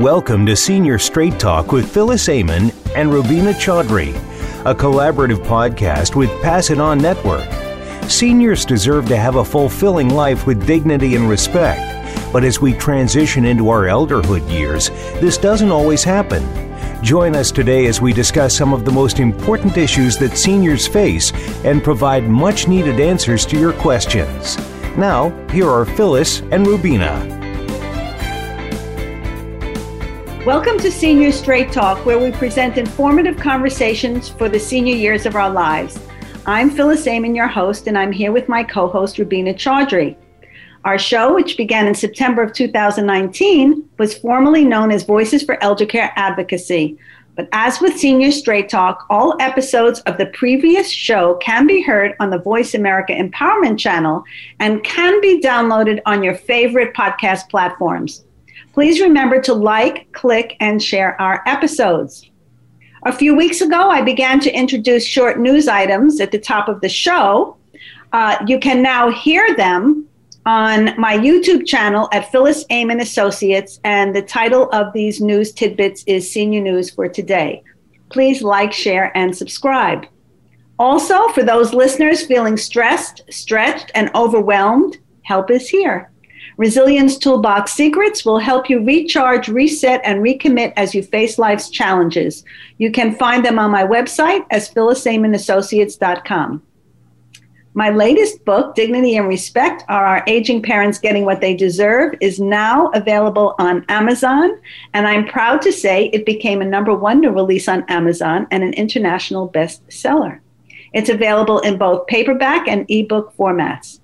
Welcome to Senior Straight Talk with Phyllis Amon and Rubina Chaudhry, a collaborative podcast with Pass It On Network. Seniors deserve to have a fulfilling life with dignity and respect, but as we transition into our elderhood years, this doesn't always happen. Join us today as we discuss some of the most important issues that seniors face and provide much needed answers to your questions. Now, here are Phyllis and Rubina. Welcome to Senior Straight Talk, where we present informative conversations for the senior years of our lives. I'm Phyllis Amon, your host, and I'm here with my co host, Rubina Chaudhry. Our show, which began in September of 2019, was formerly known as Voices for Elder Care Advocacy. But as with Senior Straight Talk, all episodes of the previous show can be heard on the Voice America Empowerment channel and can be downloaded on your favorite podcast platforms. Please remember to like, click, and share our episodes. A few weeks ago, I began to introduce short news items at the top of the show. Uh, you can now hear them on my YouTube channel at Phyllis Amon Associates, and the title of these news tidbits is Senior News for Today. Please like, share, and subscribe. Also, for those listeners feeling stressed, stretched, and overwhelmed, help is here. Resilience Toolbox Secrets will help you recharge, reset, and recommit as you face life's challenges. You can find them on my website as phyllisamonassociates.com. My latest book, Dignity and Respect Are Our Aging Parents Getting What They Deserve, is now available on Amazon. And I'm proud to say it became a number one new release on Amazon and an international bestseller. It's available in both paperback and ebook formats.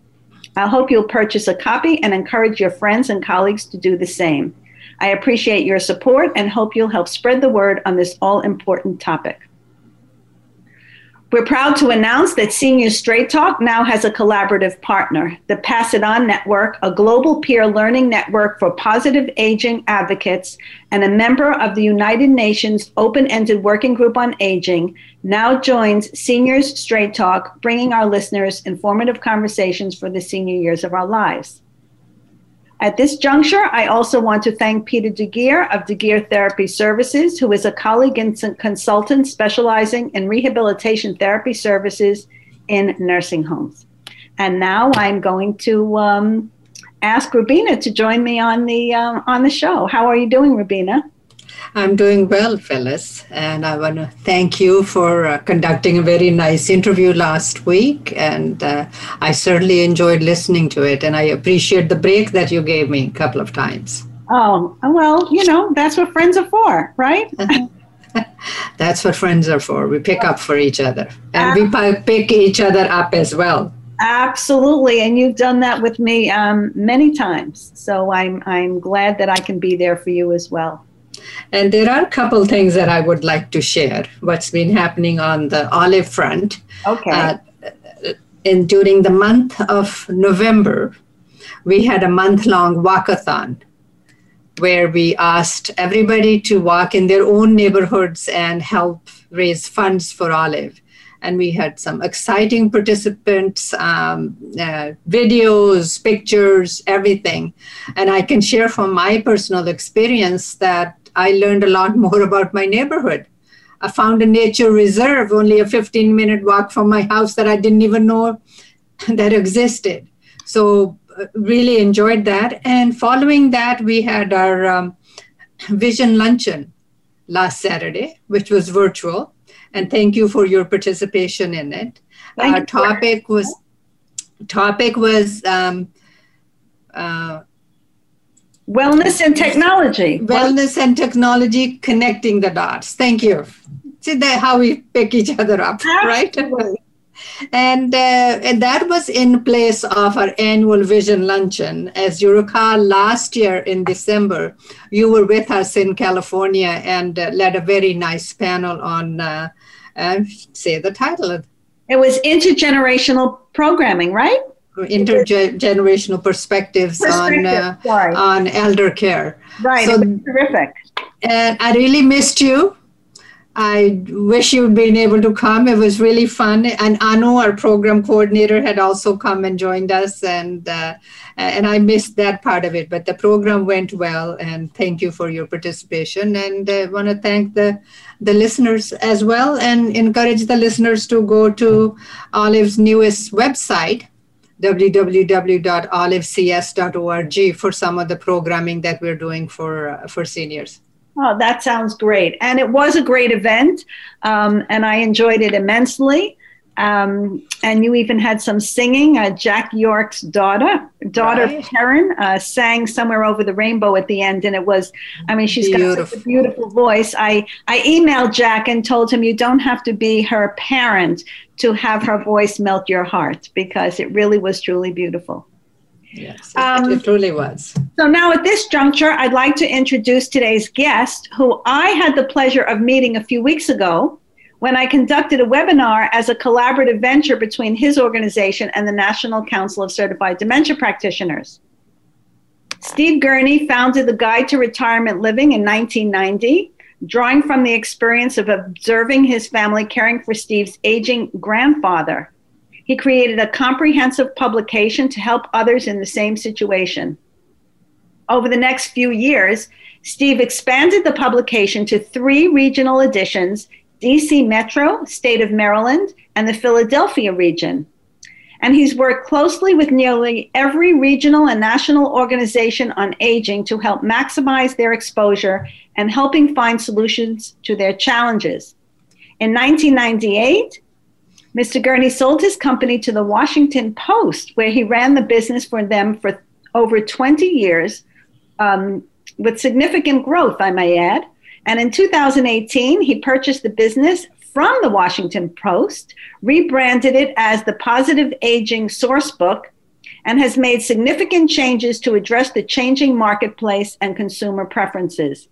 I hope you'll purchase a copy and encourage your friends and colleagues to do the same. I appreciate your support and hope you'll help spread the word on this all important topic. We're proud to announce that Senior Straight Talk now has a collaborative partner, the Pass It On Network, a global peer learning network for positive aging advocates and a member of the United Nations Open Ended Working Group on Aging, now joins Seniors Straight Talk, bringing our listeners informative conversations for the senior years of our lives. At this juncture, I also want to thank Peter DeGeer of DeGeer Therapy Services, who is a colleague and consultant specializing in rehabilitation therapy services in nursing homes. And now I'm going to um, ask Rubina to join me on the uh, on the show. How are you doing, Rubina? I'm doing well, Phyllis, and I want to thank you for uh, conducting a very nice interview last week. And uh, I certainly enjoyed listening to it, and I appreciate the break that you gave me a couple of times. Oh, well, you know, that's what friends are for, right? that's what friends are for. We pick up for each other, and we pick each other up as well. Absolutely, and you've done that with me um, many times. So I'm I'm glad that I can be there for you as well. And there are a couple things that I would like to share. What's been happening on the olive front? Okay. Uh, and during the month of November, we had a month long walkathon where we asked everybody to walk in their own neighborhoods and help raise funds for Olive. And we had some exciting participants, um, uh, videos, pictures, everything. And I can share from my personal experience that I learned a lot more about my neighborhood. I found a nature reserve only a 15 minute walk from my house that I didn't even know that existed. So, uh, really enjoyed that. And following that, we had our um, vision luncheon last Saturday, which was virtual. And thank you for your participation in it. Thank our topic was topic was um, uh, Wellness and technology. Wellness and technology connecting the dots. Thank you. See that how we pick each other up, right? and uh, and that was in place of our annual vision luncheon. As you recall, last year in December, you were with us in California and uh, led a very nice panel on. Uh, uh say the title. It was intergenerational programming, right? Intergenerational perspectives Perspective, on uh, on elder care. Right, so, terrific. And I really missed you. I wish you'd been able to come. It was really fun. And Anu, our program coordinator, had also come and joined us, and uh, and I missed that part of it. But the program went well, and thank you for your participation. And I want to thank the the listeners as well, and encourage the listeners to go to Olive's newest website, www.olivecs.org, for some of the programming that we're doing for uh, for seniors. Oh, that sounds great. And it was a great event, um, and I enjoyed it immensely. Um, and you even had some singing. Uh, Jack York's daughter, daughter right. Perrin, uh, sang somewhere over the rainbow at the end, and it was. I mean, she's beautiful. got such a beautiful voice. I I emailed Jack and told him you don't have to be her parent to have her voice melt your heart because it really was truly beautiful. Yes, um, it truly was. So now at this juncture, I'd like to introduce today's guest, who I had the pleasure of meeting a few weeks ago when I conducted a webinar as a collaborative venture between his organization and the National Council of Certified Dementia Practitioners. Steve Gurney founded the Guide to Retirement Living in 1990, drawing from the experience of observing his family caring for Steve's aging grandfather he created a comprehensive publication to help others in the same situation. Over the next few years, Steve expanded the publication to three regional editions DC Metro, State of Maryland, and the Philadelphia region. And he's worked closely with nearly every regional and national organization on aging to help maximize their exposure and helping find solutions to their challenges. In 1998, Mr. Gurney sold his company to the Washington Post, where he ran the business for them for over 20 years um, with significant growth, I may add. And in 2018, he purchased the business from the Washington Post, rebranded it as the Positive Aging Sourcebook, and has made significant changes to address the changing marketplace and consumer preferences.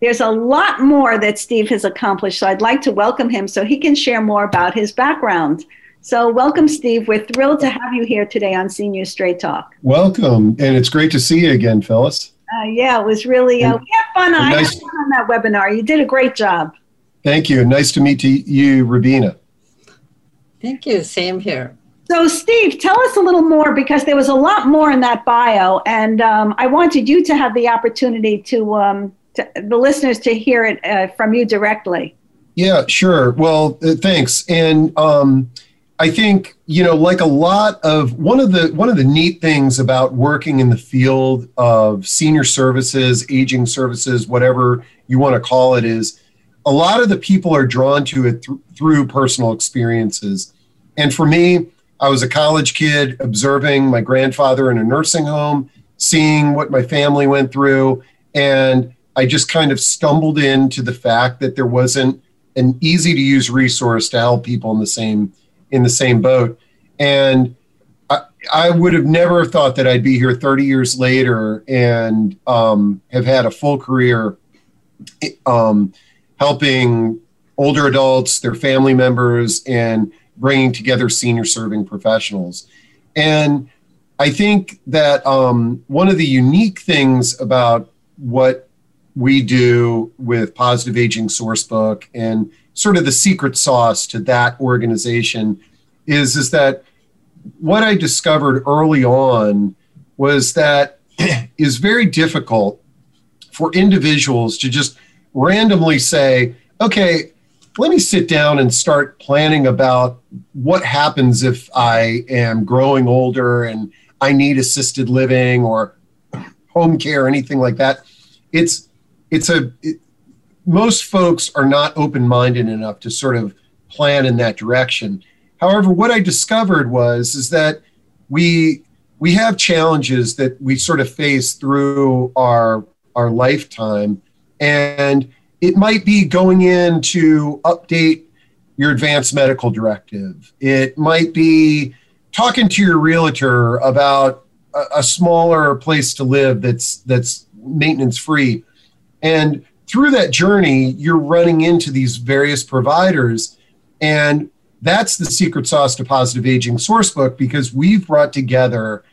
There's a lot more that Steve has accomplished, so I'd like to welcome him so he can share more about his background. So, welcome, Steve. We're thrilled to have you here today on Senior Straight Talk. Welcome, and it's great to see you again, Phyllis. Uh, yeah, it was really uh, we had fun. I nice, had fun on that webinar. You did a great job. Thank you. Nice to meet you, Rubina. Thank you. Same here. So, Steve, tell us a little more because there was a lot more in that bio, and um, I wanted you to have the opportunity to um, to, the listeners to hear it uh, from you directly. Yeah, sure. Well, uh, thanks. And um, I think you know, like a lot of one of the one of the neat things about working in the field of senior services, aging services, whatever you want to call it, is a lot of the people are drawn to it th- through personal experiences. And for me, I was a college kid observing my grandfather in a nursing home, seeing what my family went through, and I just kind of stumbled into the fact that there wasn't an easy to use resource to help people in the same in the same boat. And I, I would have never thought that I'd be here 30 years later and um, have had a full career um, helping older adults, their family members, and bringing together senior serving professionals. And I think that um, one of the unique things about what we do with Positive Aging Sourcebook and sort of the secret sauce to that organization is, is that what I discovered early on was that is very difficult for individuals to just randomly say, okay, let me sit down and start planning about what happens if I am growing older and I need assisted living or home care, or anything like that. It's it's a it, most folks are not open-minded enough to sort of plan in that direction. However, what I discovered was is that we we have challenges that we sort of face through our our lifetime and it might be going in to update your advanced medical directive. It might be talking to your realtor about a, a smaller place to live that's that's maintenance free and through that journey, you're running into these various providers. And that's the secret sauce to Positive Aging Sourcebook because we've brought together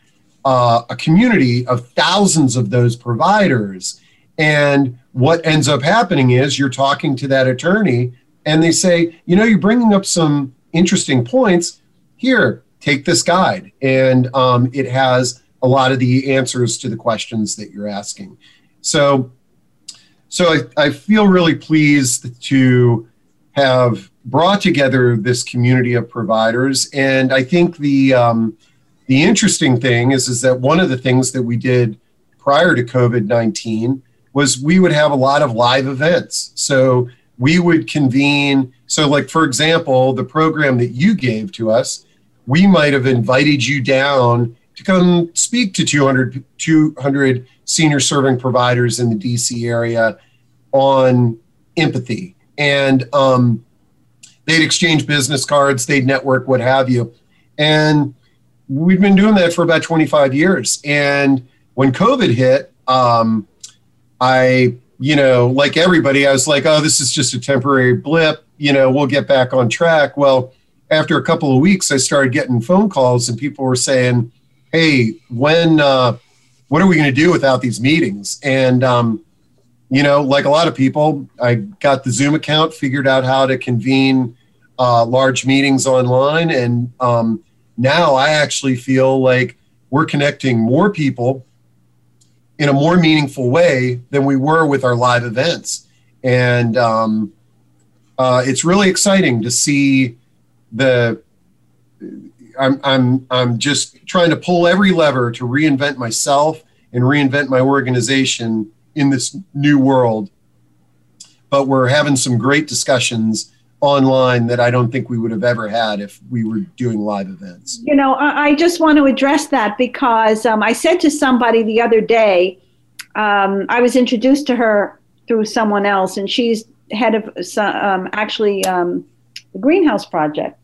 uh, a community of thousands of those providers. And what ends up happening is you're talking to that attorney and they say, you know, you're bringing up some interesting points. Here, take this guide. And um, it has a lot of the answers to the questions that you're asking. So, so I, I feel really pleased to have brought together this community of providers. And I think the um, the interesting thing is is that one of the things that we did prior to COVID nineteen was we would have a lot of live events. So we would convene. So, like for example, the program that you gave to us, we might have invited you down to come speak to 200, 200 senior serving providers in the DC area on empathy. And um, they'd exchange business cards, they'd network, what have you. And we've been doing that for about 25 years. And when COVID hit, um, I, you know, like everybody, I was like, oh, this is just a temporary blip. You know, we'll get back on track. Well, after a couple of weeks, I started getting phone calls, and people were saying, hey, when, uh, what are we going to do without these meetings? And, um, you know, like a lot of people, I got the Zoom account, figured out how to convene uh, large meetings online. And um, now I actually feel like we're connecting more people in a more meaningful way than we were with our live events. And um, uh, it's really exciting to see the I'm, I'm, I'm just trying to pull every lever to reinvent myself and reinvent my organization in this new world. But we're having some great discussions online that I don't think we would have ever had if we were doing live events. You know, I, just want to address that because um, I said to somebody the other day, um, I was introduced to her through someone else, and she's head of um, actually um, the Greenhouse Project.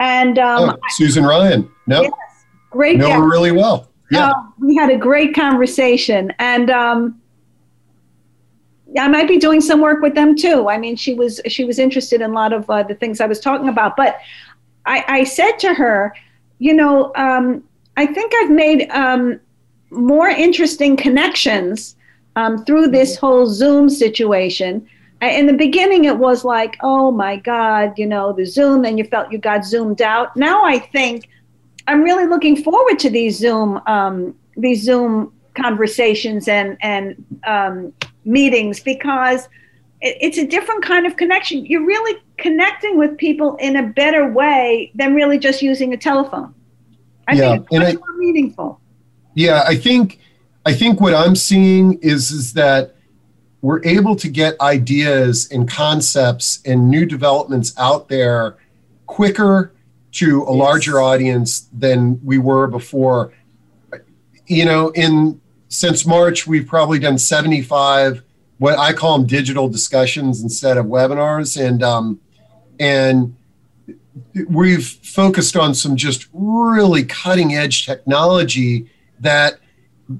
And um, oh, Susan Ryan. No, yes, great. Know her really well. Yeah, uh, we had a great conversation, and um, I might be doing some work with them too. I mean, she was she was interested in a lot of uh, the things I was talking about. But I, I said to her, you know, um, I think I've made um, more interesting connections um, through this whole Zoom situation in the beginning it was like oh my god you know the zoom and you felt you got zoomed out. Now i think i'm really looking forward to these zoom um, these zoom conversations and and um, meetings because it, it's a different kind of connection. You're really connecting with people in a better way than really just using a telephone. I yeah, think it's much I, more meaningful. Yeah i think i think what i'm seeing is is that we're able to get ideas and concepts and new developments out there quicker to a yes. larger audience than we were before. You know, in since March, we've probably done 75 what I call them digital discussions instead of webinars, and um, and we've focused on some just really cutting edge technology that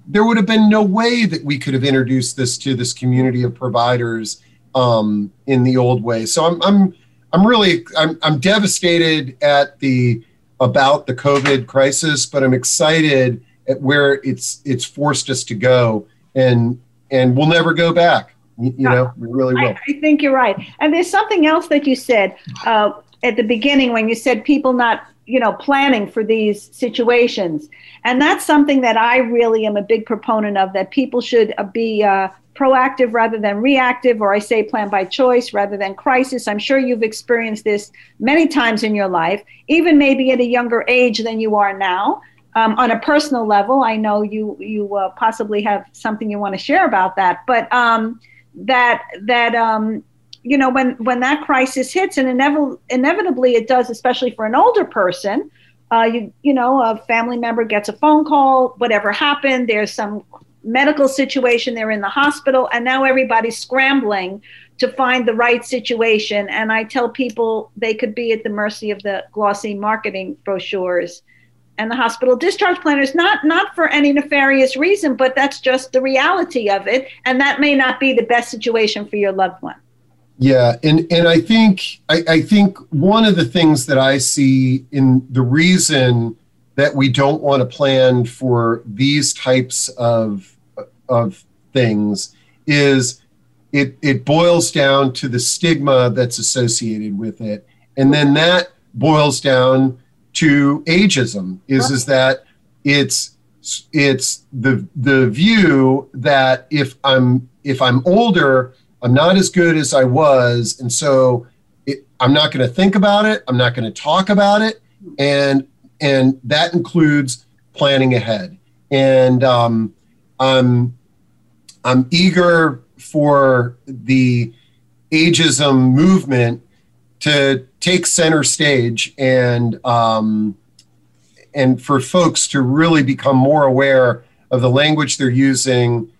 there would have been no way that we could have introduced this to this community of providers um, in the old way. So I'm I'm I'm really I'm I'm devastated at the about the COVID crisis, but I'm excited at where it's it's forced us to go, and and we'll never go back. You, you know, we really will. I, I, think you're right. And there's something else that you said uh, at the beginning when you said people not you know planning for these situations. And that's something that i really am a big proponent of that people should uh, be uh, proactive rather than reactive or i say plan by choice rather than crisis. I'm sure you've experienced this many times in your life even maybe at a younger age than you are now. Um, on a personal level i know you you uh, possibly have something you want to share about that but um, that that um, you know when when that crisis hits and inevitably, it does especially for an older person uh, you you know a family member gets a phone call whatever happened there's some medical situation they're in the hospital and now everybody's scrambling to find the right situation. And i tell people they could be at the mercy of the glossy marketing brochures. And the hospital discharge planners not not for any nefarious reason but that's just the reality of it. And that may not be the best situation for your loved one yeah, and and I think I, I think one of the things that I see in the reason that we don't want to plan for these types of of things is it it boils down to the stigma that's associated with it. And then that boils down to ageism is is that it's it's the the view that if i'm if i'm older i'm not as good as i was and so it, i'm not going to think about it i'm not going to talk about it and and that includes planning ahead. And um, i'm i'm eager for the ageism movement to take center stage and um, and for folks to really become more aware of the language they're using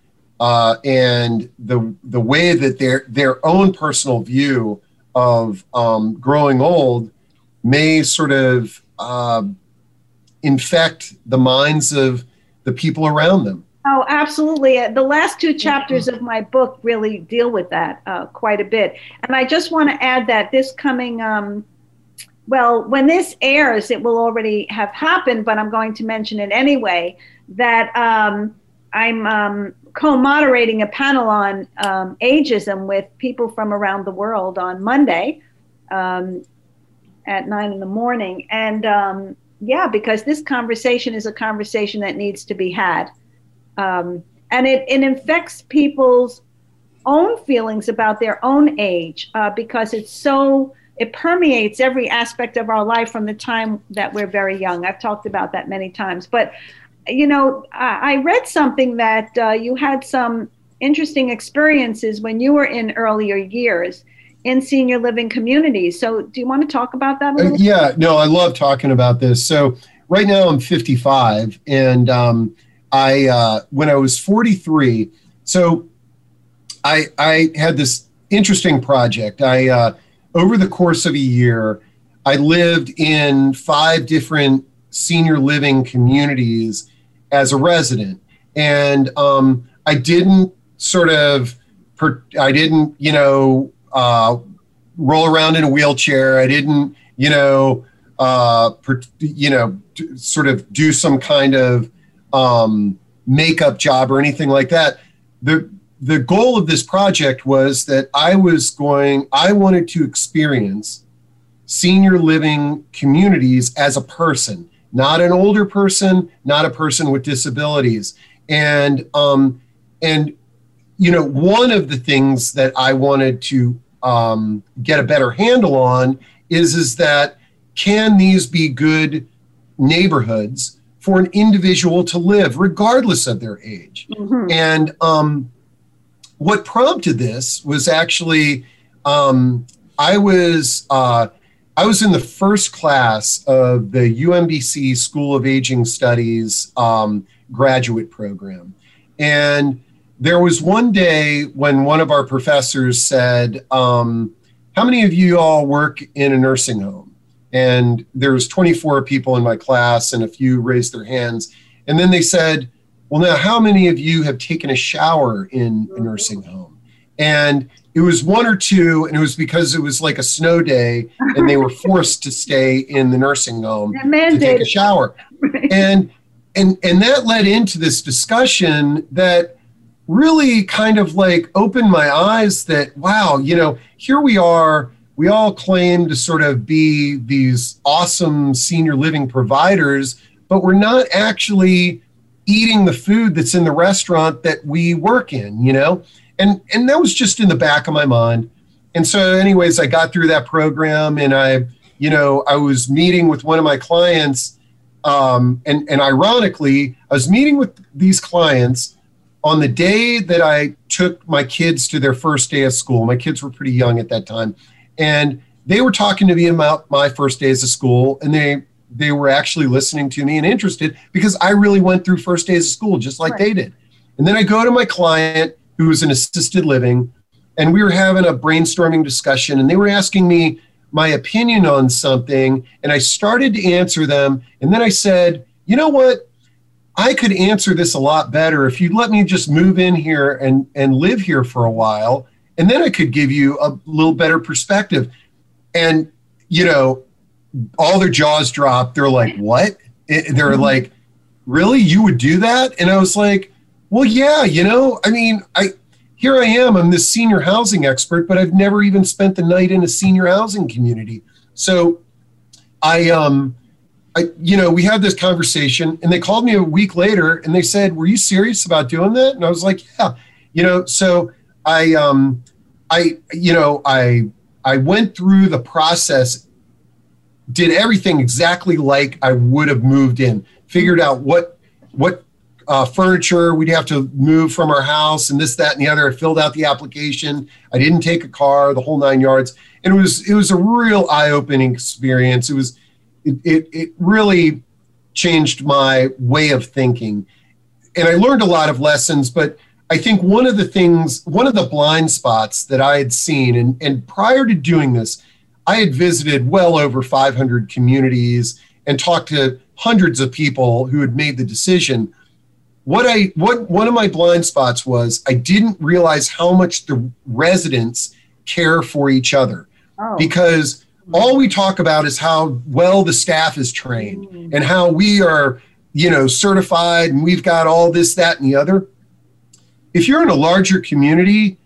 uh, and the the way that their their own personal view of um, growing old may sort of uh, infect the minds of the people around them. Oh, absolutely. Uh, the last two chapters of my book really deal with that uh, quite a bit. And I just want to add that this coming, um, well, when this airs, it will already have happened, but I'm going to mention it anyway that um, I'm um, co moderating a panel on um, ageism with people from around the world on Monday um, at nine in the morning. And um, yeah, because this conversation is a conversation that needs to be had. Um, and it, it infects people's own feelings about their own age uh, because it's so it permeates every aspect of our life from the time that we're very young. I've talked about that many times. But you know i, read something that uh, you had some interesting experiences when you were in earlier years in senior living communities. So do you want to talk about that uh, yeah no i love talking about this. So right now i'm 55 and um, I uh, when I was 43, so I I had this interesting project. I uh, over the course of a year, I lived in five different senior living communities as a resident, and um, I didn't sort of per, I didn't you know uh, roll around in a wheelchair. I didn't you know uh, per, you know sort of do some kind of um, makeup job or anything like that. The the goal of this project was that I was going, I wanted to experience senior living communities as a person, not an older person, not a person with disabilities. And um, and you know, one of the things that I wanted to um, get a better handle on is is that can these be good neighborhoods for an individual to live, regardless of their age. Mm-hmm. And um, what prompted this was actually um, I was uh, I was in the first class of the UMBC School of Aging Studies um, graduate program, and there was one day when one of our professors said, um, "How many of you all work in a nursing home?" and there was 24 people in my class and a few raised their hands. And then they said well now how many of you have taken a shower in a nursing home? And it was one or two and it was because it was like a snow day and they were forced to stay in the nursing home to take a shower. And and and that led into this discussion that really kind of like opened my eyes that wow you know here we are we all claim to sort of be these awesome senior living providers, but we're not actually eating the food that's in the restaurant that we work in, you know? And and that was just in the back of my mind. And so anyways, I got through that program and I, you know, I was meeting with one of my clients um, and and ironically, I was meeting with these clients on the day that I took my kids to their first day of school. My kids were pretty young at that time and they were talking to me about my first days of school and they they were actually listening to me and interested because I really went through first days of school just like right. they did. And then I go to my client who was in assisted living and we were having a brainstorming discussion and they were asking me my opinion on something and I started to answer them and then I said, "You know what? I could answer this a lot better if you'd let me just move in here and and live here for a while and then I could give you a little better perspective. And you know, all their jaws dropped. They're like, "What?" It, they're mm-hmm. like, "Really? You would do that?" And I was like, "Well, yeah. You know, I mean, I here I am, I'm this senior housing expert, but I've never even spent the night in a senior housing community. So I, um, I, you know, we had this conversation and they called me a week later and they said, were you serious about doing that? And I was like, yeah, you know, so I, um, I, you know, I, I went through the process, did everything exactly like I would have moved in, figured out what, what uh, furniture we'd have to move from our house and this, that, and the other. I filled out the application. I didn't take a car, the whole nine yards. And it was, it was a real eye opening experience. It was, it, it, it really changed my way of thinking. And I learned a lot of lessons, but I think one of the things, one of the blind spots that I had seen, and, and prior to doing this, I had visited well over 500 communities and talked to hundreds of people who had made the decision. What I what one of my blind spots was I didn't realize how much the residents care for each other oh. because all we talk about is how well the staff is trained mm. and how we are you know certified and we've got all this that and the other if you're in a larger community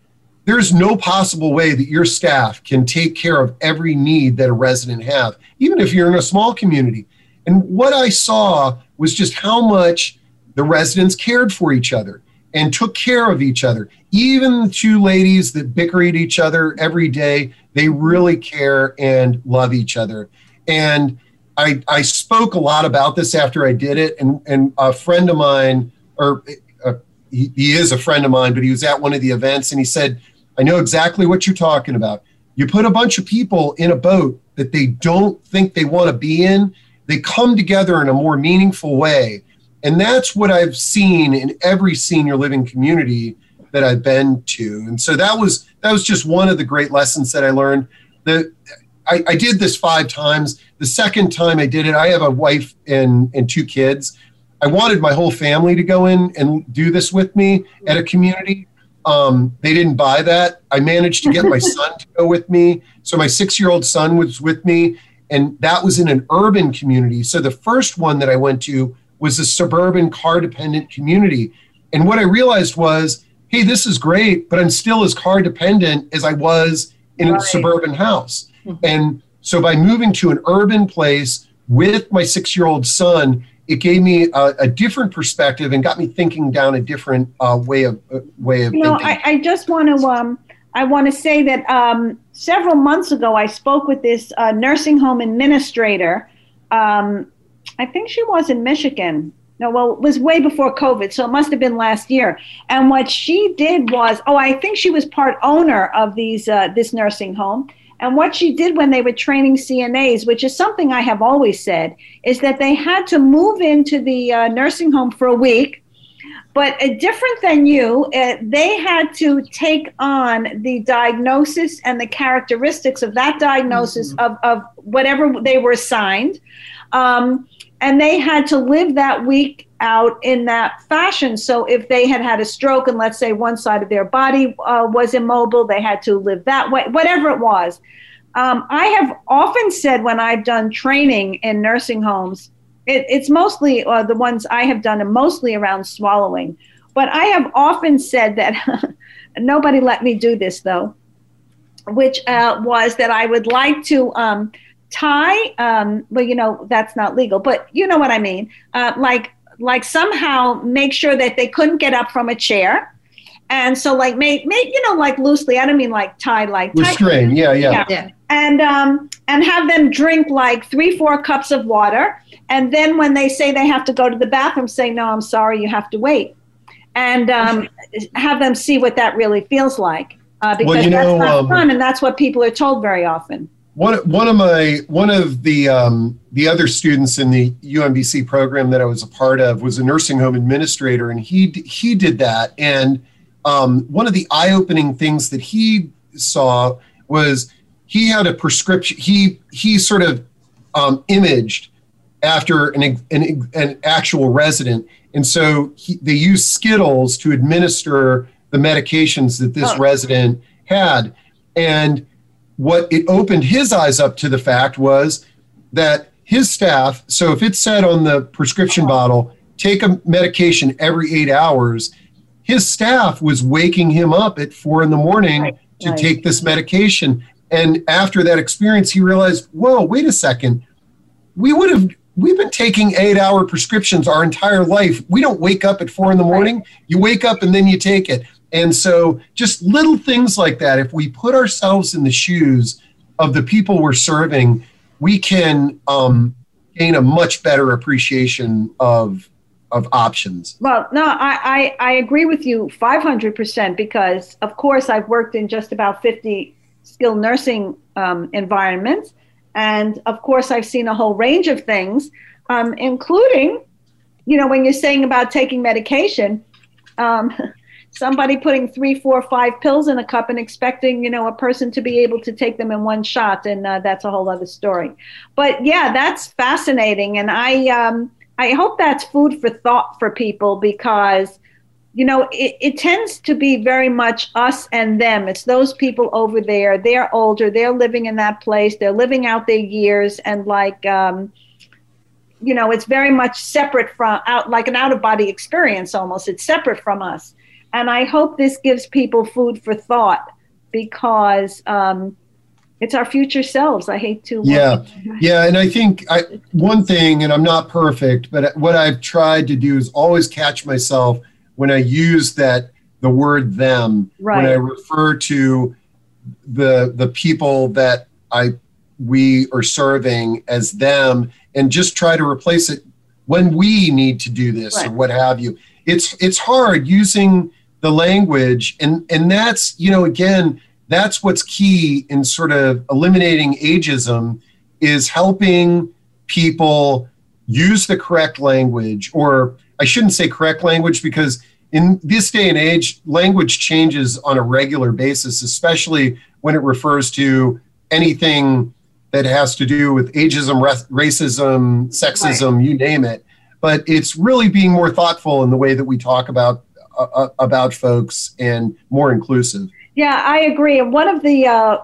there's no possible way that your staff can take care of every need that a resident have even if you're in a small community and what i saw was just how much the residents cared for each other and took care of each other even the two ladies that bicker at each other every day they really care and love each other. And I, I spoke a lot about this after I did it. And, and a friend of mine, or uh, he, he is a friend of mine, but he was at one of the events and he said, I know exactly what you're talking about. You put a bunch of people in a boat that they don't think they want to be in, they come together in a more meaningful way. And that's what I've seen in every senior living community that I've been to. And so that was that was just one of the great lessons that I learned. The I, I did this five times. The second time I did it, I have a wife and and two kids. I wanted my whole family to go in and do this with me at a community. Um, they didn't buy that. I managed to get my son to go with me. So my six year old son was with me, and that was in an urban community. So the first one that I went to was a suburban car dependent community. And what I realized was hey, this is great, but I'm still as car dependent as I was in right. a suburban house. Mm-hmm. And so by moving to an urban place with my six year old son, it gave me a, a, different perspective and got me thinking down a different uh, way of uh, way of you know. I, I just want to um, I want to say that um, several months ago I spoke with this uh, nursing home administrator. Um, I think she was in Michigan, no, well, it was way before COVID, so it must have been last year. And what she did was, oh, I think she was part owner of these uh, this nursing home. And what she did when they were training CNAs, which is something I have always said, is that they had to move into the uh, nursing home for a week. But uh, different than you, uh, they had to take on the diagnosis and the characteristics of that diagnosis mm-hmm. of, of whatever they were assigned. Um, and they had to live that week out in that fashion. So if they had had a stroke and let's say one side of their body uh, was immobile, they had to live that way, whatever it was. Um, I have often said when I've done training in nursing homes, it, it's mostly uh, the ones I have done, and mostly around swallowing. But I have often said that nobody let me do this though, which uh, was that I would like to um, tie um, well you know that's not legal but you know what i mean. Uh, like like somehow make sure that they couldn't get up from a chair. And so like make make you know like loosely i don't mean like tie like restrain yeah, yeah. Yeah. Yeah. And um and have them drink like three four cups of water. And then when they say they have to go to the bathroom say no i'm sorry you have to wait. And um, have them see what that really feels like uh, because well, you know, that's not um, fun and that's what people are told very often one one of my one of the um, the other students in the UMBC program that I was a part of was a nursing home administrator, and he he did that. And um, one of the eye opening things that he saw was he had a prescription. He he sort of um, imaged after an, an, an actual resident, and so he, they used Skittles to administer the medications that this oh. resident had, and what it opened his eyes up to the fact was that his staff, so if it said on the prescription bottle, take a medication every eight hours, his staff was waking him up at four in the morning Right, to right. take this medication. And after that experience, he realized, whoa, wait a second. We would have, we've been taking eight hour prescriptions our entire life. We don't wake up at four in the morning. You wake up and then you take it. And so just little things like that, if we put ourselves in the shoes of the people we're serving, we can um, gain a much better appreciation of of options. Well, no, I, I, I agree with you 500% because, of course, I've worked in just about 50 skilled nursing um, environments. And of course, I've seen a whole range of things, um, including, you know, when you're saying about taking medication, um, somebody putting three, four, five pills in a cup and expecting, you know, a person to be able to take them in one shot. And uh, that's a whole other story. But yeah, that's fascinating. And I, um, I hope that's food for thought for people because, you know, it, it tends to be very much us and them. It's those people over there. They're older. They're living in that place. They're living out their years. And like, um, you know, it's very much separate from out, like an out of body experience almost. It's separate from us. And I hope this gives people food for thought because um, it's our future selves. I hate to. Yeah, yeah, and I think I, one thing, and I'm not perfect, but what I've tried to do is always catch myself when I use that the word them when I refer to the the people that I we are serving as them, and just try to replace it when we need to do this or what have you. It's it's hard using the language, and and that's you know again that's what's key in sort of eliminating ageism is helping people use the correct language or i shouldn't say correct language because in this day and age language changes on a regular basis especially when it refers to anything that has to do with ageism racism sexism you name it. But it's really being more thoughtful in the way that we talk about uh, about folks and more inclusive Yeah, I agree. And one of the uh,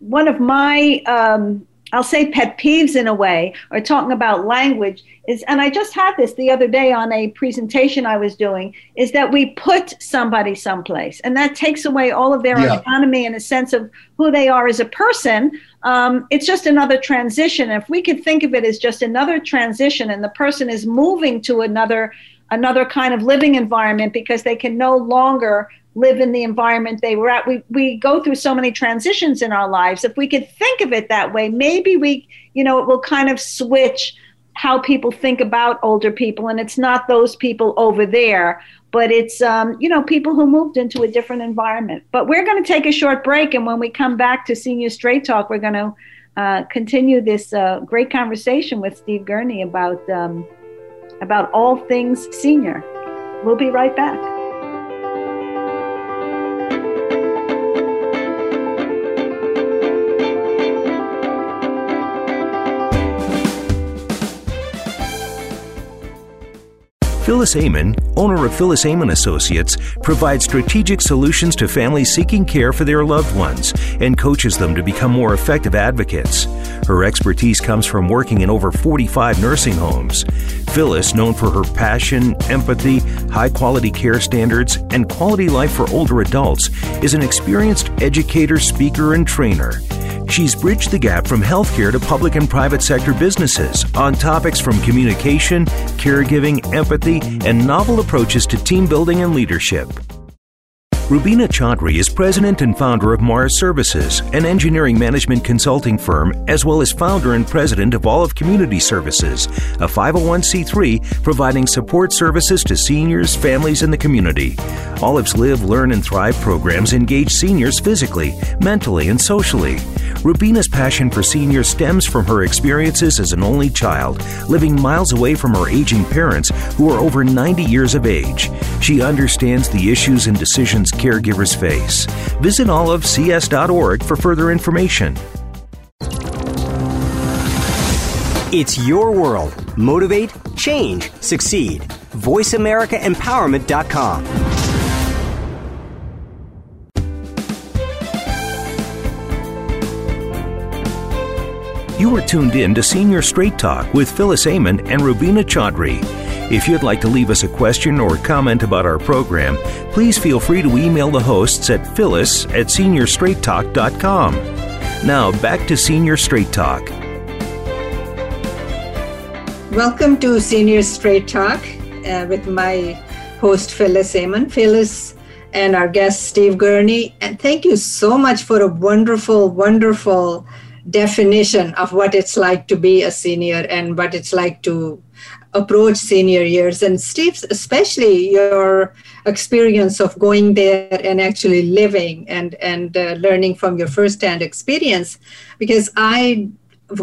one of my um, I'll say pet peeves in a way, or talking about language is, and I just had this the other day on a presentation I was doing, is that we put somebody someplace, and that takes away all of their Yeah. autonomy and a sense of who they are as a person. Um, it's just another transition. If we could think of it as just another transition, and the person is moving to another another kind of living environment because they can no longer live in the environment they were at. We we go through so many transitions in our lives. If we could think of it that way, maybe we, you know, it will kind of switch how people think about older people, and it's not those people over there, but it's um, you know people who moved into a different environment. But we're going to take a short break, and when we come back to Senior Straight Talk, we're going to uh, continue this uh, great conversation with Steve Gurney about um, about all things senior. We'll be right back. Phyllis Amon, owner of Phyllis Amon Associates, provides strategic solutions to families seeking care for their loved ones and coaches them to become more effective advocates. Her expertise comes from working in over 45 nursing homes. Phyllis, known for her passion, empathy, high quality care standards, and quality life for older adults, is an experienced educator, speaker, and trainer. She's bridged the gap from healthcare to public and private sector businesses on topics from communication, caregiving, empathy, and novel approaches to team building and leadership. Rubina Chaudhry is president and founder of Mars Services, an engineering management consulting firm, as well as founder and president of Olive Community Services, a 501c3 providing support services to seniors, families, and the community. Olive's Live, Learn, and Thrive programs engage seniors physically, mentally, and socially. Rubina's passion for seniors stems from her experiences as an only child, living miles away from her aging parents who are over 90 years of age. She understands the issues and decisions caregivers face. Visit olivecs.org for further information. It's your world. Motivate, change, succeed. VoiceAmericaEmpowerment.com. You are tuned in to Senior Straight Talk with Phyllis Amon and Rubina Chaudhry. If you'd like to leave us a question or comment about our program, please feel free to email the hosts at phyllis at seniorstraighttalk.com. Now, back to Senior Straight Talk. Welcome to Senior Straight Talk uh, with my host, Phyllis Amon. Phyllis and our guest, Steve Gurney. And thank you so much for a wonderful, wonderful definition of what it's like to be a senior and what it's like to approach senior years. And Steve's especially your experience of going there and actually living and, and uh, learning from your firsthand experience, because I've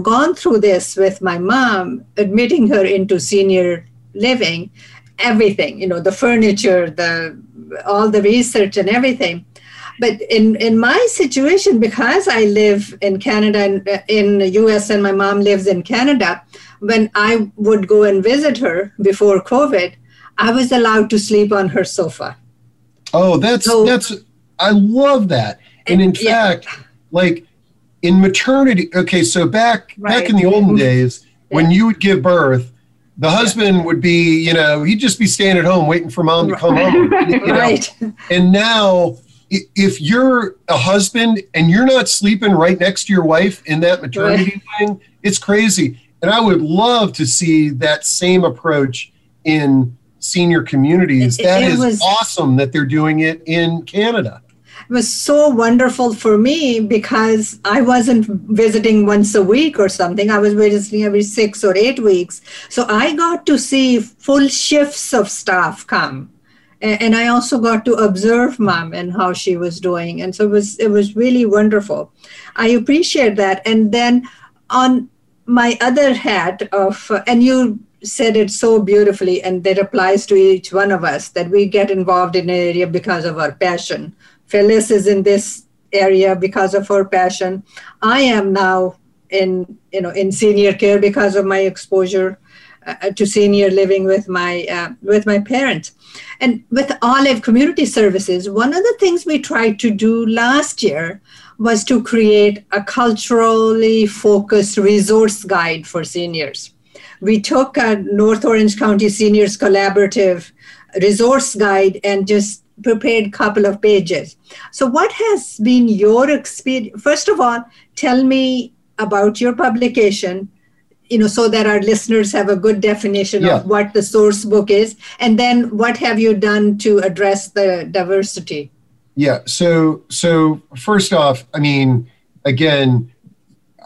gone through this with my mom, admitting her into senior living, everything, you know, the furniture, the all the research and everything. But in, in my situation, because I live in Canada and in the US and my mom lives in Canada, when I would go and visit her before COVID, I was allowed to sleep on her sofa. Oh, that's so, that's I love that. And, and in yeah. fact, like in maternity, okay, so back right. back in the olden days, yeah. when you would give birth, the husband yeah. would be, you know, he'd just be staying at home waiting for mom to come home. You know? right. And now, if you're a husband and you're not sleeping right next to your wife in that maternity right. thing, it's crazy. And I would love to see that same approach in senior communities. It, that it is was, awesome that they're doing it in Canada it was so wonderful for me because I wasn't visiting once a week or something. I was visiting every six or eight weeks. So I got to see full shifts of staff come. And I also got to observe mom and how she was doing. And so it was it was really wonderful. I appreciate that. And then on my other hat of and you said it so beautifully and that applies to each one of us that we get involved in an area because of our passion Phyllis is in this area because of her passion. I am now in you know in senior care because of my exposure uh, to senior living with my uh, with my parents. And with Olive Community Services, one of the things we tried to do last year was to create a culturally focused resource guide for seniors. We took a North Orange County Seniors Collaborative resource guide and just prepared couple of pages. So, what has been your experience? First of all, tell me about your publication, you know, so that our listeners have a good definition yeah. of what the source book is, and then what have you done to address the diversity? Yeah. So, so first off, I mean, again,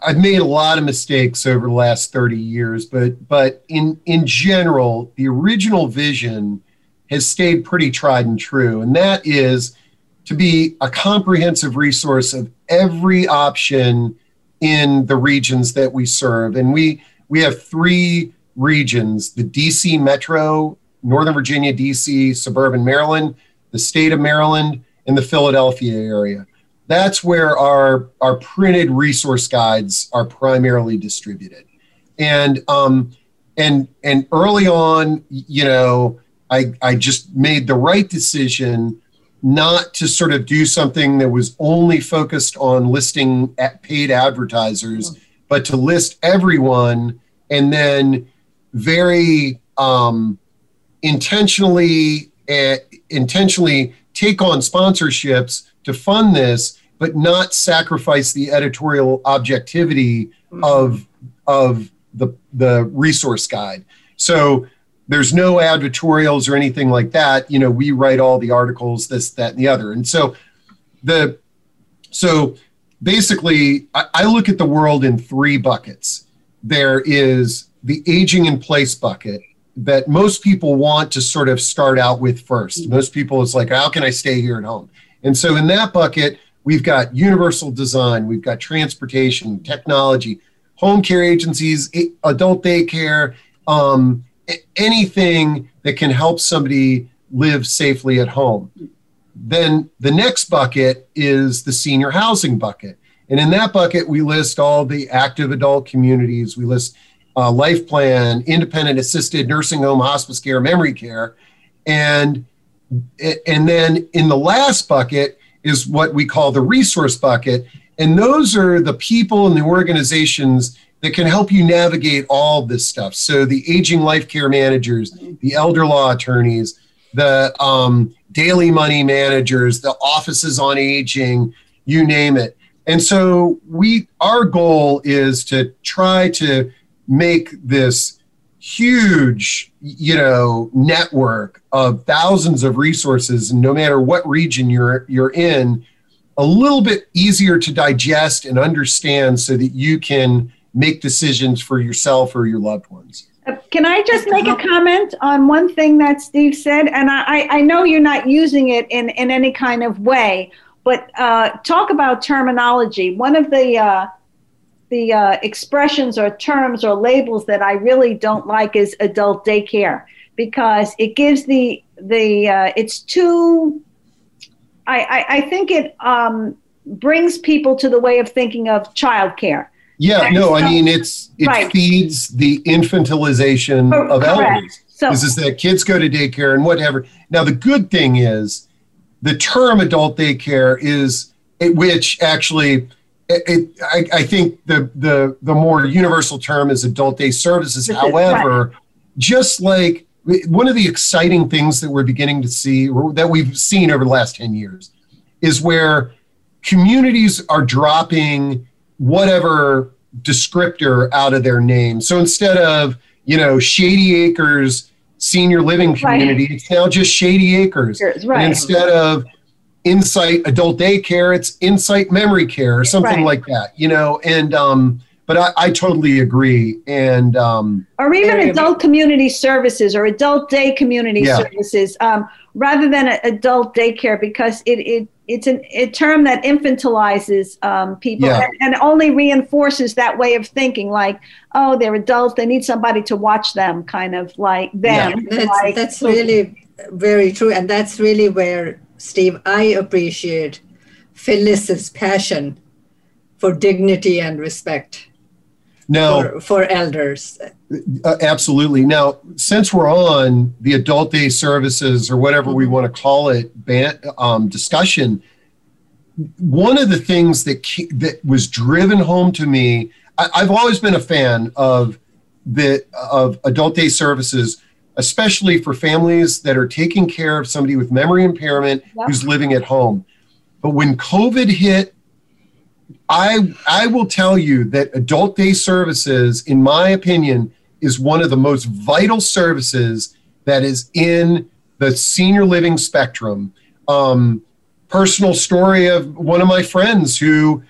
I've made a lot of mistakes over the last 30 years, but but in in general, the original vision has stayed pretty tried and true, and that is to be a comprehensive resource of every option in the regions that we serve. And we we have three regions: the DC Metro, Northern Virginia, DC, suburban Maryland, the state of Maryland, and the Philadelphia area. That's where our our printed resource guides are primarily distributed. And um, and and early on, you know, I, I just made the right decision not to sort of do something that was only focused on listing paid advertisers, but to list everyone and then very um, intentionally uh, intentionally take on sponsorships to fund this, but not sacrifice the editorial objectivity mm-hmm. of of the the resource guide. So there's no advertorials or anything like that. You know, we write all the articles, this, that, and the other. And so the so basically I, I look at the world in three buckets. There is the aging in place bucket that most people want to sort of start out with first. Most people it's like, how can I stay here at home? And so in that bucket, we've got universal design, we've got transportation, technology, home care agencies, adult daycare, um, anything that can help somebody live safely at home. Then the next bucket is the senior housing bucket. And in that bucket, we list all the active adult communities. We list uh, life plan, independent assisted nursing home, hospice care, memory care. And, and then in the last bucket is what we call the resource bucket. And those are the people and the organizations that can help you navigate all this stuff. So the aging life care managers, the elder law attorneys, the um, daily money managers, the offices on aging, you name it. And so we our goal is to try to make this huge, you know, network of thousands of resources, no matter what region you're you're in, a little bit easier to digest and understand so that you can make decisions for yourself or your loved ones. Can I just make a comment on one thing that Steve said? And I, I know you're not using it in, in any kind of way, but uh, talk about terminology. One of the uh, the uh, expressions or terms or labels that I really don't like is adult daycare because it gives the the uh, it's too. I, I, I think it um, brings people to the way of thinking of childcare. Yeah, no, I mean it's it Right. feeds the infantilization Oh, of correct. elders. So- This is that kids go to daycare and whatever. Now the good thing is the term adult daycare is it, which actually it, it I, I think the the the more universal term is adult day services. This is- However, just like one of the exciting things that we're beginning to see or that we've seen over the last 10 years is where communities are dropping whatever descriptor out of their name. So instead of, you know, Shady Acres Senior Living Right. Community, it's now just Shady Acres. And right. instead of Insight Adult Daycare, it's Insight Memory Care or something Right. like that, you know, and, um, but I, I totally agree. And, um, or even Very adult community services or adult day community Yeah. services um, rather than a, adult daycare because it, it it's an, a term that infantilizes um, people Yeah. and, and only reinforces that way of thinking like oh they're adults they need somebody to watch them kind of like them yeah. That's, like, that's really very true. And that's really where, Steve, I appreciate Phyllis's passion for dignity and respect now, for, for elders. Uh, absolutely. Now, since we're on the adult day services or whatever we want to call it ban- um, discussion, one of the things that ke- that was driven home to me, I, I've always been a fan of the of adult day services, especially for families that are taking care of somebody with memory impairment Yep. who's living at home. But when COVID hit, I I will tell you that adult day services, in my opinion, is one of the most vital services that is in the senior living spectrum. Um, personal story of one of my friends who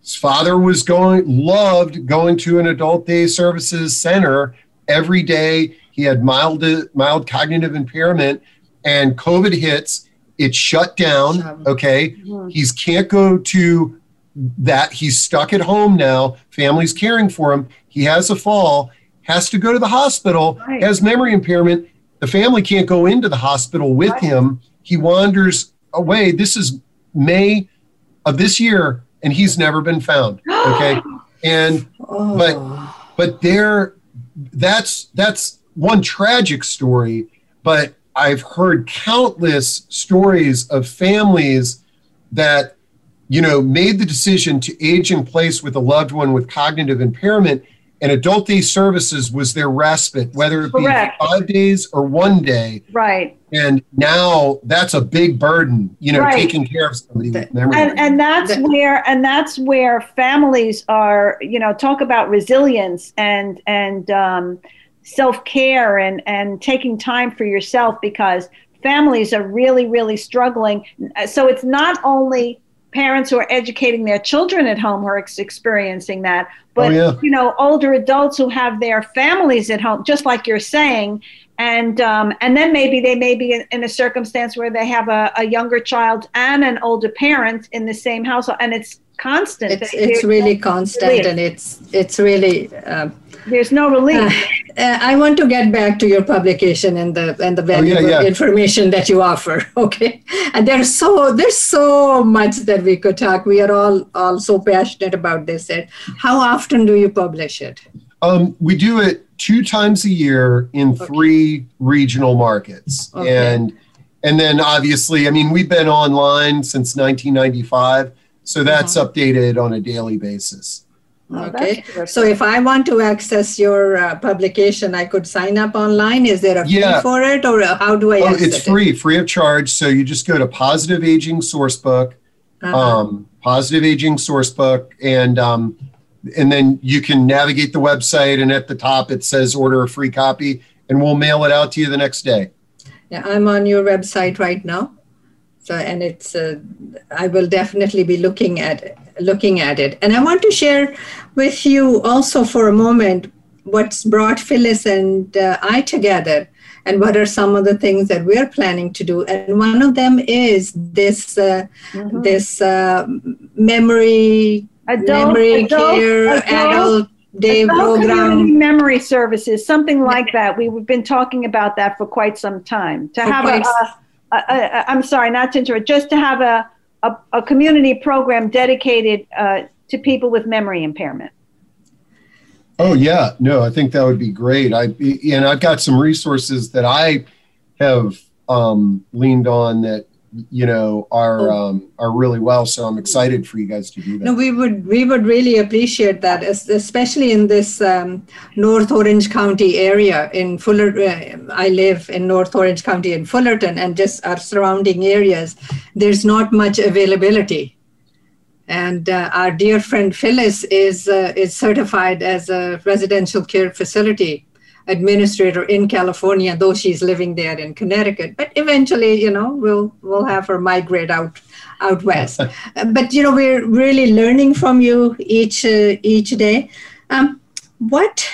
his father was going loved going to an adult day services center every day. He had mild mild cognitive impairment, and COVID hits. It shut down. Okay, Mhm. he's can't go to that. He's stuck at home now. Family's caring for him. He has a fall. Has to go to the hospital. Right. Has memory impairment. The family can't go into the hospital with Right. him. He wanders away. This is May of this year, and he's never been found. Okay, and Oh, But- but there that's that's one tragic story but i've heard countless stories of families that you know made the decision to age in place with a loved one with cognitive impairment and adult day services was their respite whether it be five days or one day. Right. And now that's a big burden you know Right. taking care of somebody with memory and and that's where and that's where families are you know talk about resilience and and um, self-care and and taking time for yourself because families are really really struggling. So it's not only parents who are educating their children at home who are ex- experiencing that but Oh, yeah. you know older adults who have their families at home just like you're saying and um, and then maybe they may be in, in a circumstance where they have a, a younger child and an older parent in the same household and it's constant it's, it's really constant and it's, it's really, um, there's no relief Uh, I want to get back to your publication and the and the valuable yeah. information that you offer. Okay, and there's so there's so much that we could talk. We are all all so passionate about this. And how often do you publish it? Um, we do it two times a year in three regional markets, Okay. and and then obviously, I mean, we've been online since 1995, so that's updated on a daily basis. Oh, okay. So if I want to access your uh, publication, I could sign up online. Is there a fee Yeah. for it, or uh, how do I Oh, access it's it? free, free of charge. So you just go to Positive Aging Sourcebook, Uh-huh. um, Positive Aging Sourcebook, and um, and then you can navigate the website. And at the top, it says order a free copy, and we'll mail it out to you the next day. Yeah, I'm on your website right now. So, and it's, uh, I will definitely be looking at it, looking at it. And I want to share with you also for a moment what's brought Phyllis and uh, I together, and what are some of the things that we're planning to do. And one of them is this uh, Mhm. this uh, memory adult, memory adult, care adult, adult day adult program. community memory services, something like that. We've been talking about that for quite some time. To For have a, a, a, a, I'm sorry, not to interrupt, just to have a, a, a community program dedicated uh, to people with memory impairment. Oh yeah, no, I think that would be great. I and I've got some resources that I have um, leaned on that you know are um, are really well. So I'm excited for you guys to do that. No, we would we would really appreciate that, especially in this um, North Orange County area. In Fuller, uh, I live in North Orange County in Fullerton, and just our surrounding areas. There's not much availability, and uh, our dear friend Phyllis is uh, is certified as a residential care facility administrator in California, though she's living there in Connecticut. But eventually, you know, we'll we'll have her migrate out out west. But you know, we're really learning from you each uh, each day. Um, what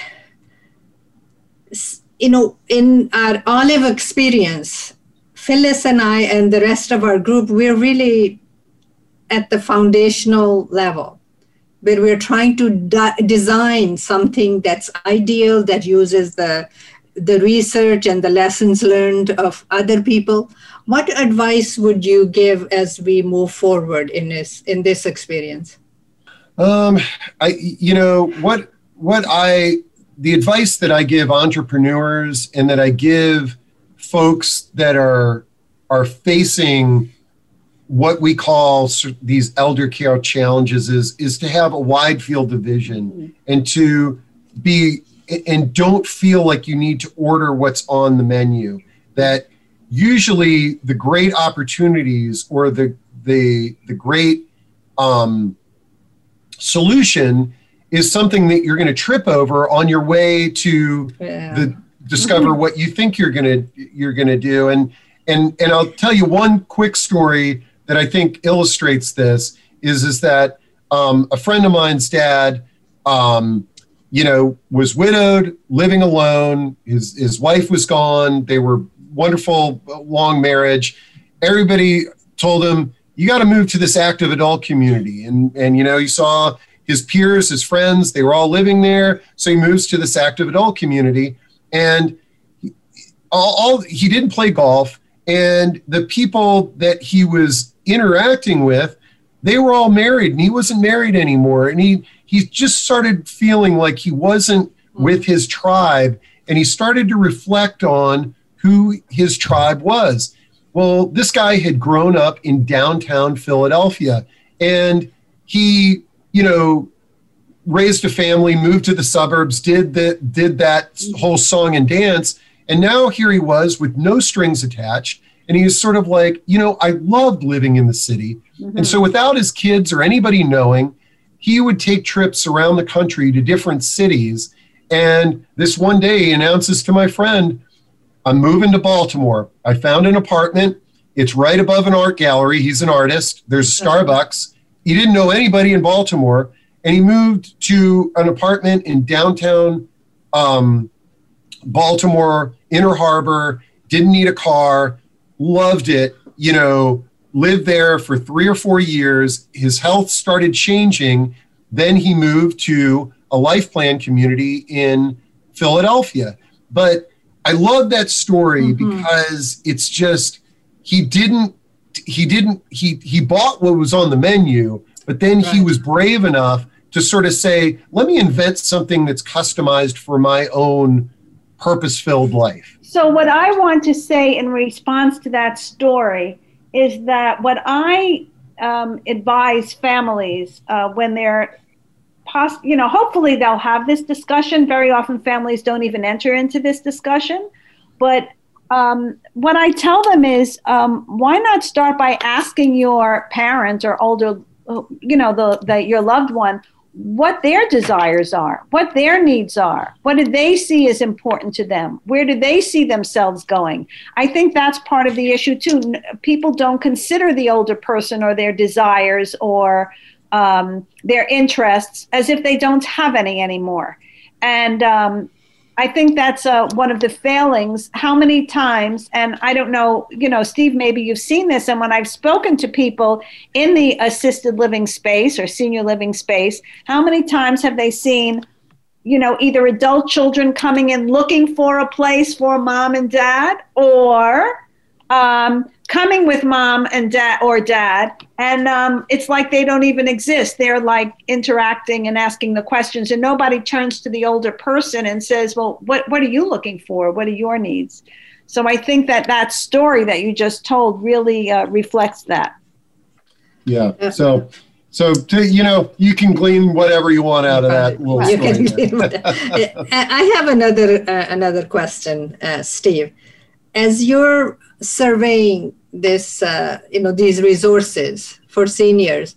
you know in our olive experience, Phyllis and I and the rest of our group, we're really at the foundational level where we're trying to de- design something that's ideal that uses the the research and the lessons learned of other people what advice would you give as we move forward in this in this experience? Um, I, you know, what, what I, the advice that I give entrepreneurs and that I give folks that are, are facing what we call these elder care challenges is, is to have a wide field of vision and to be, and don't feel like you need to order what's on the menu. That usually the great opportunities or the, the, the great, um, solution is something that you're going to trip over on your way to Yeah. the discover what you think you're going to you're going to do and and and I'll tell you one quick story that I think illustrates this is is that um, a friend of mine's dad um, you know was widowed living alone. His his wife was gone. They were wonderful long marriage. Everybody told him you got to move to this active adult community. And and you know he saw his peers his friends they were all living there. So he moves to this active adult community. And all, all he didn't play golf. And the people that he was interacting with they were all married and he wasn't married anymore and he he just started feeling like he wasn't with his tribe and he started to reflect on who his tribe was. Well this guy had grown up in downtown philadelphia and he you know raised a family moved to the suburbs did that did that whole song and dance and now here he was with no strings attached and he was sort of like you know i loved living in the city. And so without his kids or anybody knowing he would take trips around the country to different cities. And this one day he announces to my friend i'm moving to baltimore. I found an apartment. It's right above an art gallery. He's an artist. There's a starbucks. He didn't know anybody in baltimore. And he moved to an apartment in downtown um, Baltimore, Inner Harbor, didn't need a car, loved it, you know, lived there for three or four years. His health started changing. Then he moved to a life plan community in Philadelphia. But I love that story mm-hmm. because it's just, he didn't, he didn't, he, he bought what was on the menu, but then he was brave enough to sort of say, let me invent something that's customized for my own purpose filled life. So, what I want to say in response to that story is that what I um, advise families uh, when they're pos- you know, hopefully they'll have this discussion. Very often families don't even enter into this discussion. But um, what I tell them is, um, why not start by asking your parent or older, you know, the, the your loved one, what their desires are, what their needs are, what do they see as important to them, where do they see themselves going. I think that's part of the issue too. People don't consider the older person or their desires or um, their interests as if they don't have any anymore. And um, I think that's uh, one of the failings. How many times, and I don't know, you know, Steve, maybe you've seen this, and when I've spoken to people in the assisted living space or senior living space, how many times have they seen, you know, either adult children coming in looking for a place for mom and dad, or um, coming with mom and dad or dad and um, it's like they don't even exist. They're like interacting and asking the questions and nobody turns to the older person and says well what, what are you looking for? What are your needs? So i think that that story that you just told really uh, reflects that. Yeah. So so to, you know you can glean whatever you want out of that little story. i have another uh, another question uh, steve. As you're surveying this, uh, you know, these resources for seniors,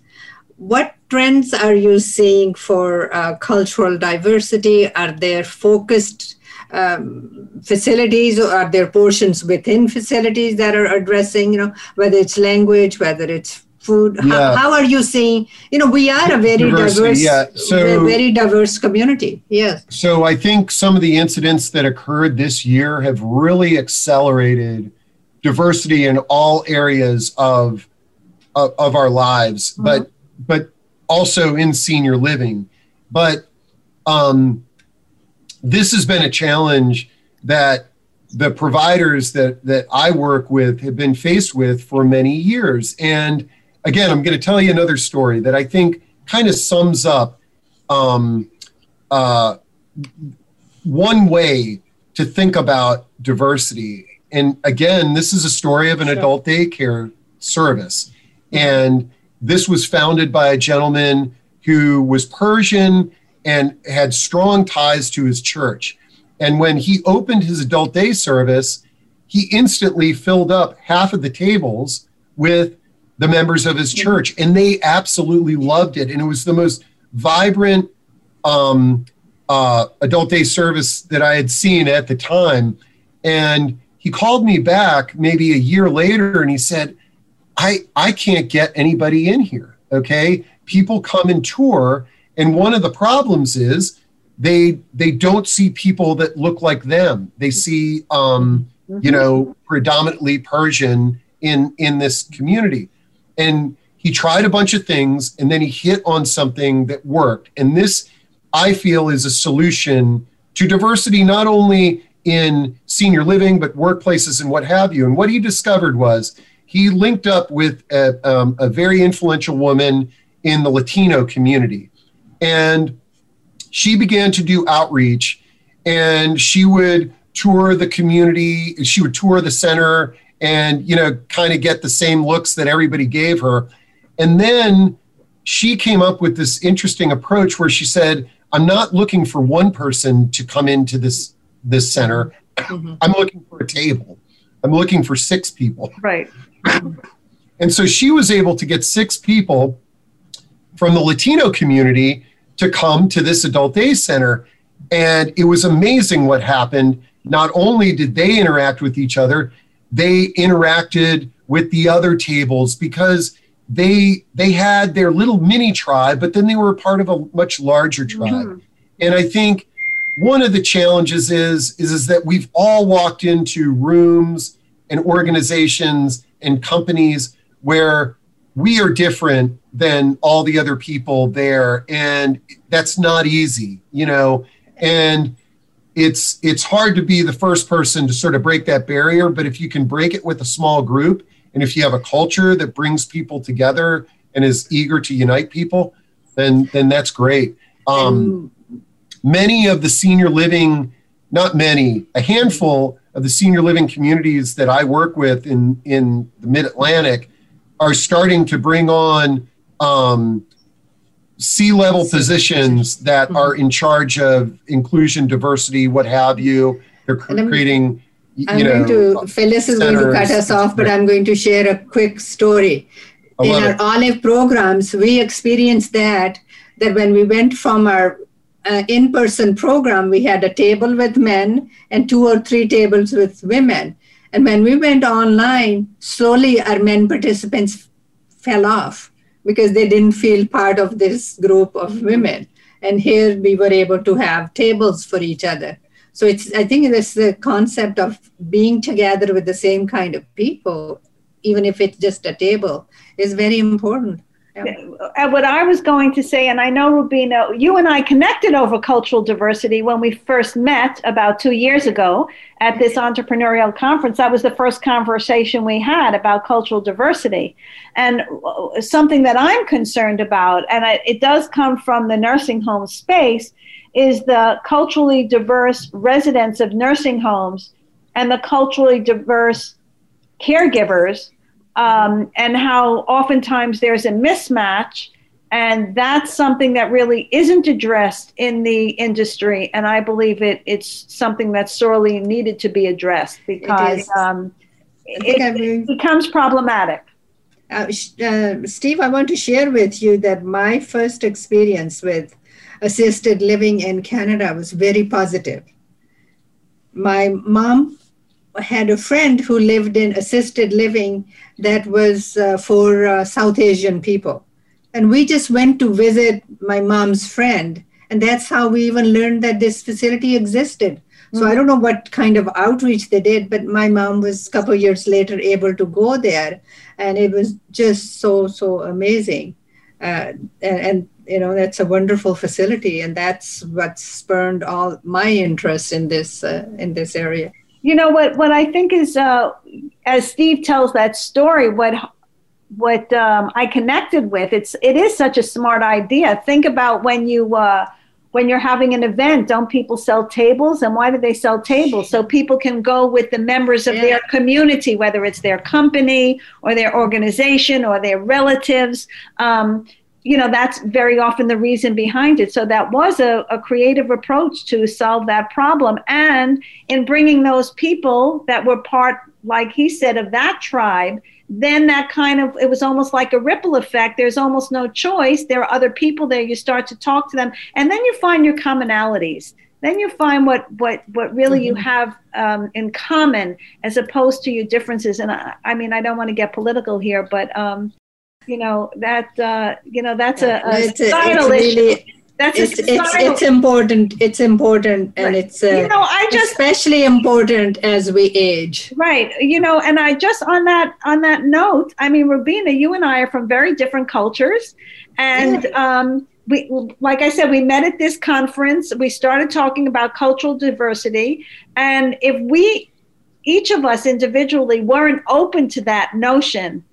what trends are you seeing for uh, cultural diversity? Are there focused um, facilities or are there portions within facilities that are addressing, you know, whether it's language, whether it's food? Yeah. How, how, are you seeing, you know, we are a very Diversity, diverse, yeah. so, very diverse community. Yes. So I think some of the incidents that occurred this year have really accelerated – diversity in all areas of of, of our lives, mm-hmm. but but also in senior living. But um, this has been a challenge that the providers that that I work with have been faced with for many years. And again, I'm going to tell you another story that I think kind of sums up um, uh, one way to think about diversity and again, this is a story of an sure. adult daycare service. And this was founded by a gentleman who was Persian and had strong ties to his church. And when he opened his adult day service, he instantly filled up half of the tables with the members of his church, and they absolutely loved it. And it was the most vibrant um, uh, adult day service that I had seen at the time. And he called me back maybe a year later and he said, I, I can't get anybody in here. Okay. People come and tour. And one of the problems is they they don't see people that look like them. They see um, mm-hmm. you know, predominantly Persian in in this community. And he tried a bunch of things and then he hit on something that worked. And this I feel is a solution to diversity not only in senior living, but workplaces and what have you. And what he discovered was he linked up with a, um, a very influential woman in the Latino community. And she began to do outreach and she would tour the community, she would tour the center and, you know, kind of get the same looks that everybody gave her. And then she came up with this interesting approach where she said, I'm not looking for one person to come into this this center. Mm-hmm. I'm looking for a table. I'm looking for six people. Right. And so she was able to get six people from the Latino community to come to this adult day center. And it was amazing what happened. Not only did they interact with each other, they interacted with the other tables because they they had their little mini tribe, but then they were part of a much larger tribe. Mm-hmm. And I think one of the challenges is, is is that we've all walked into rooms and organizations and companies where we are different than all the other people there and that's not easy you know? And it's it's hard to be the first person to sort of break that barrier but if you can break it with a small group and if you have a culture that brings people together and is eager to unite people then then that's great. Um, many of the senior living, not many, a handful of the senior living communities that I work with in, in the mid Atlantic are starting to bring on um, C level positions that Mhm. are in charge of inclusion, diversity, what have you. They're creating, y- I'm you know, going to, Phyllis is going to cut us off, but I'm going to share a quick story. In our it. olive programs, we experienced that, that when we went from our uh, in-person program, we had a table with men and two or three tables with women. And when we went online, slowly our men participants fell off because they didn't feel part of this group of women. And here we were able to have tables for each other. So it's I think it's the concept of being together with the same kind of people, even if it's just a table, is very important. Uh, what I was going to say, and I know Rubina, you and I connected over cultural diversity when we first met about two years ago at this entrepreneurial conference. That was the first conversation we had about cultural diversity. And uh, something that I'm concerned about, and I, it does come from the nursing home space, is the culturally diverse residents of nursing homes and the culturally diverse caregivers um, and how oftentimes there's a mismatch. And that's something that really isn't addressed in the industry. And I believe it, it's something that's sorely needed to be addressed because um, I I it, it becomes problematic. Uh, uh, Steve, I want to share with you that my first experience with assisted living in Canada was very positive. My mom had a friend who lived in assisted living that was uh, for uh, South Asian people. And we just went to visit my mom's friend. And that's how we even learned that this facility existed. So I don't know what kind of outreach they did, but my mom was a couple years later able to go there, and it was just so so amazing. Uh, and, and you know that's a wonderful facility, and that's what spurred all my interest in this uh, in this area. You know what? What I think is, uh, as Steve tells that story, what what um, I connected with, it's it is such a smart idea. Think about when you uh, when you're having an event, don't people sell tables? And why do they sell tables? So people can go with the members of Yeah. their community, whether it's their company or their organization or their relatives. Um, you know, that's very often the reason behind it. So that was a, a creative approach to solve that problem. And in bringing those people that were part, like he said, of that tribe, then that kind of it was almost like a ripple effect. There's almost no choice. There are other people there. You start to talk to them. And then you find your commonalities. Then you find what what what really you have um, in common as opposed to your differences. And i, I mean i don't want to get political here but um, you know that uh, you know that's a, a it's, it's societal issue really that's it's, it's it's important. It's important, and Right. it's uh, you know i just especially important as we age. Right. You know, and I just on that on that note, I mean, Rubina, you and I are from very different cultures, and um, we, like I said, we met at this conference. We started talking about cultural diversity, and if we, each of us individually, weren't open to that notion,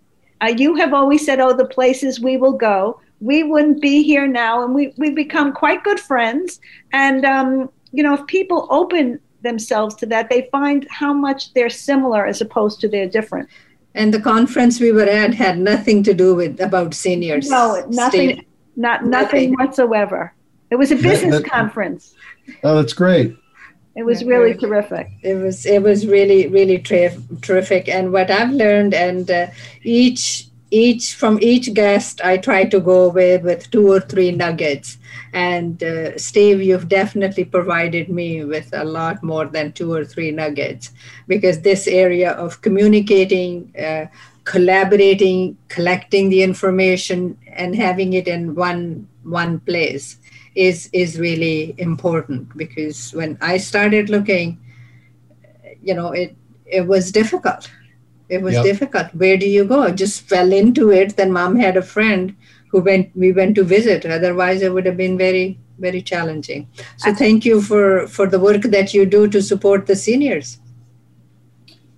uh, you have always said, "Oh, the places we will go." We wouldn't be here now, and we we've become quite good friends. And um, you know, if people open themselves to that, they find how much they're similar as opposed to they're different. And the conference we were at had nothing to do with about seniors. No, nothing, Steve. not nothing Nothing. whatsoever. It was a business that- conference. Oh, that's great. It was really terrific. It was it was really really ter- terrific. And what I've learned, and uh, each each from each guest, I try to go with with two or three nuggets. And uh, Steve, you've definitely provided me with a lot more than two or three nuggets because this area of communicating, uh, collaborating, collecting the information, and having it in one one place is is really important because when I started looking, you know, it it was difficult. It was Yep. difficult. Where do you go? I just fell into it. Then mom had a friend who went we went to visit. Otherwise it would have been very, very challenging. So thank you for for the work that you do to support the seniors.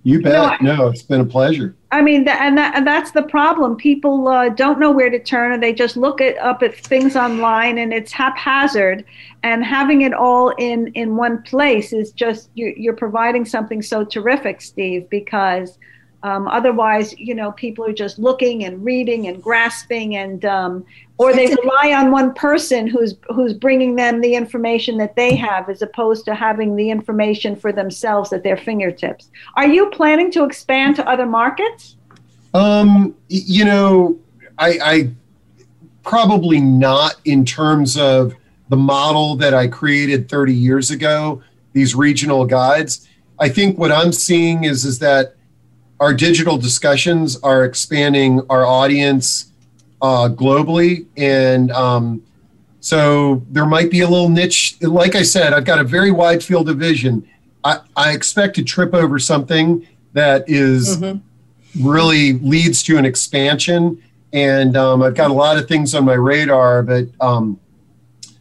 You bet. know, no, it's been a pleasure. I mean, tha- and, that, and that's the problem. People uh, don't know where to turn, and they just look it up at things online, and it's haphazard. And having it all in in one place is just you're, you're providing something so terrific, Steve, because Um, otherwise, you know, people are just looking and reading and grasping, and um, or they rely on one person who's who's bringing them the information that they have, as opposed to having the information for themselves at their fingertips. Are you planning to expand to other markets? Um, you know, I, I probably not in terms of the model that I created 30 years ago. These regional guides. I think what I'm seeing is is that our digital discussions are expanding our audience uh, globally, and um, so there might be a little niche. Like I said, I've got a very wide field of vision. I, I expect to trip over something that is mm-hmm. really leads to an expansion, and um, I've got a lot of things on my radar, but um,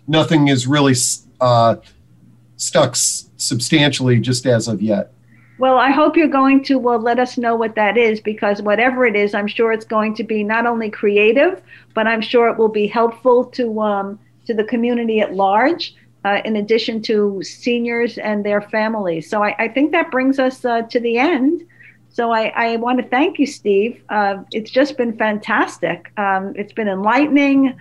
nothing is really uh, stuck substantially just as of yet. Well, I hope you're going to well let us know what that is because whatever it is, I'm sure it's going to be not only creative, but I'm sure it will be helpful to um, to the community at large. Uh, in addition to seniors and their families. So I, I think that brings us uh, to the end. So I, I, want to thank you, Steve. Uh, it's just been fantastic. Um, it's been enlightening.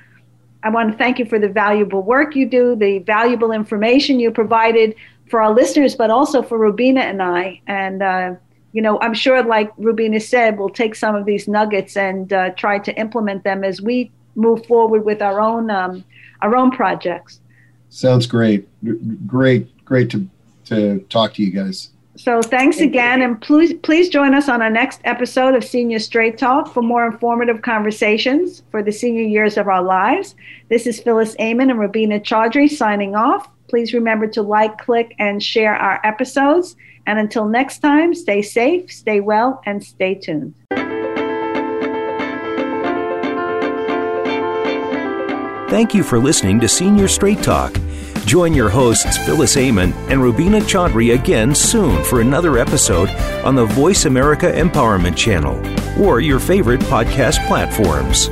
I want to thank you for the valuable work you do, the valuable information you provided for our listeners, but also for Rubina and I. And, uh, you know, I'm sure, like Rubina said, we'll take some of these nuggets and uh, try to implement them as we move forward with our own um, our own projects. Sounds great. Great, great to to talk to you guys. So thanks again, and please please join us on our next episode of Senior Straight Talk for more informative conversations for the senior years of our lives. This is Phyllis Amon and Rubina Chaudhry signing off. Please remember to like, click, and share our episodes. And until next time, stay safe, stay well, and stay tuned. Thank you for listening to Senior Straight Talk. Join your hosts Phyllis Amon and Rubina Chaudhry again soon for another episode on the Voice America Empowerment Channel or your favorite podcast platforms.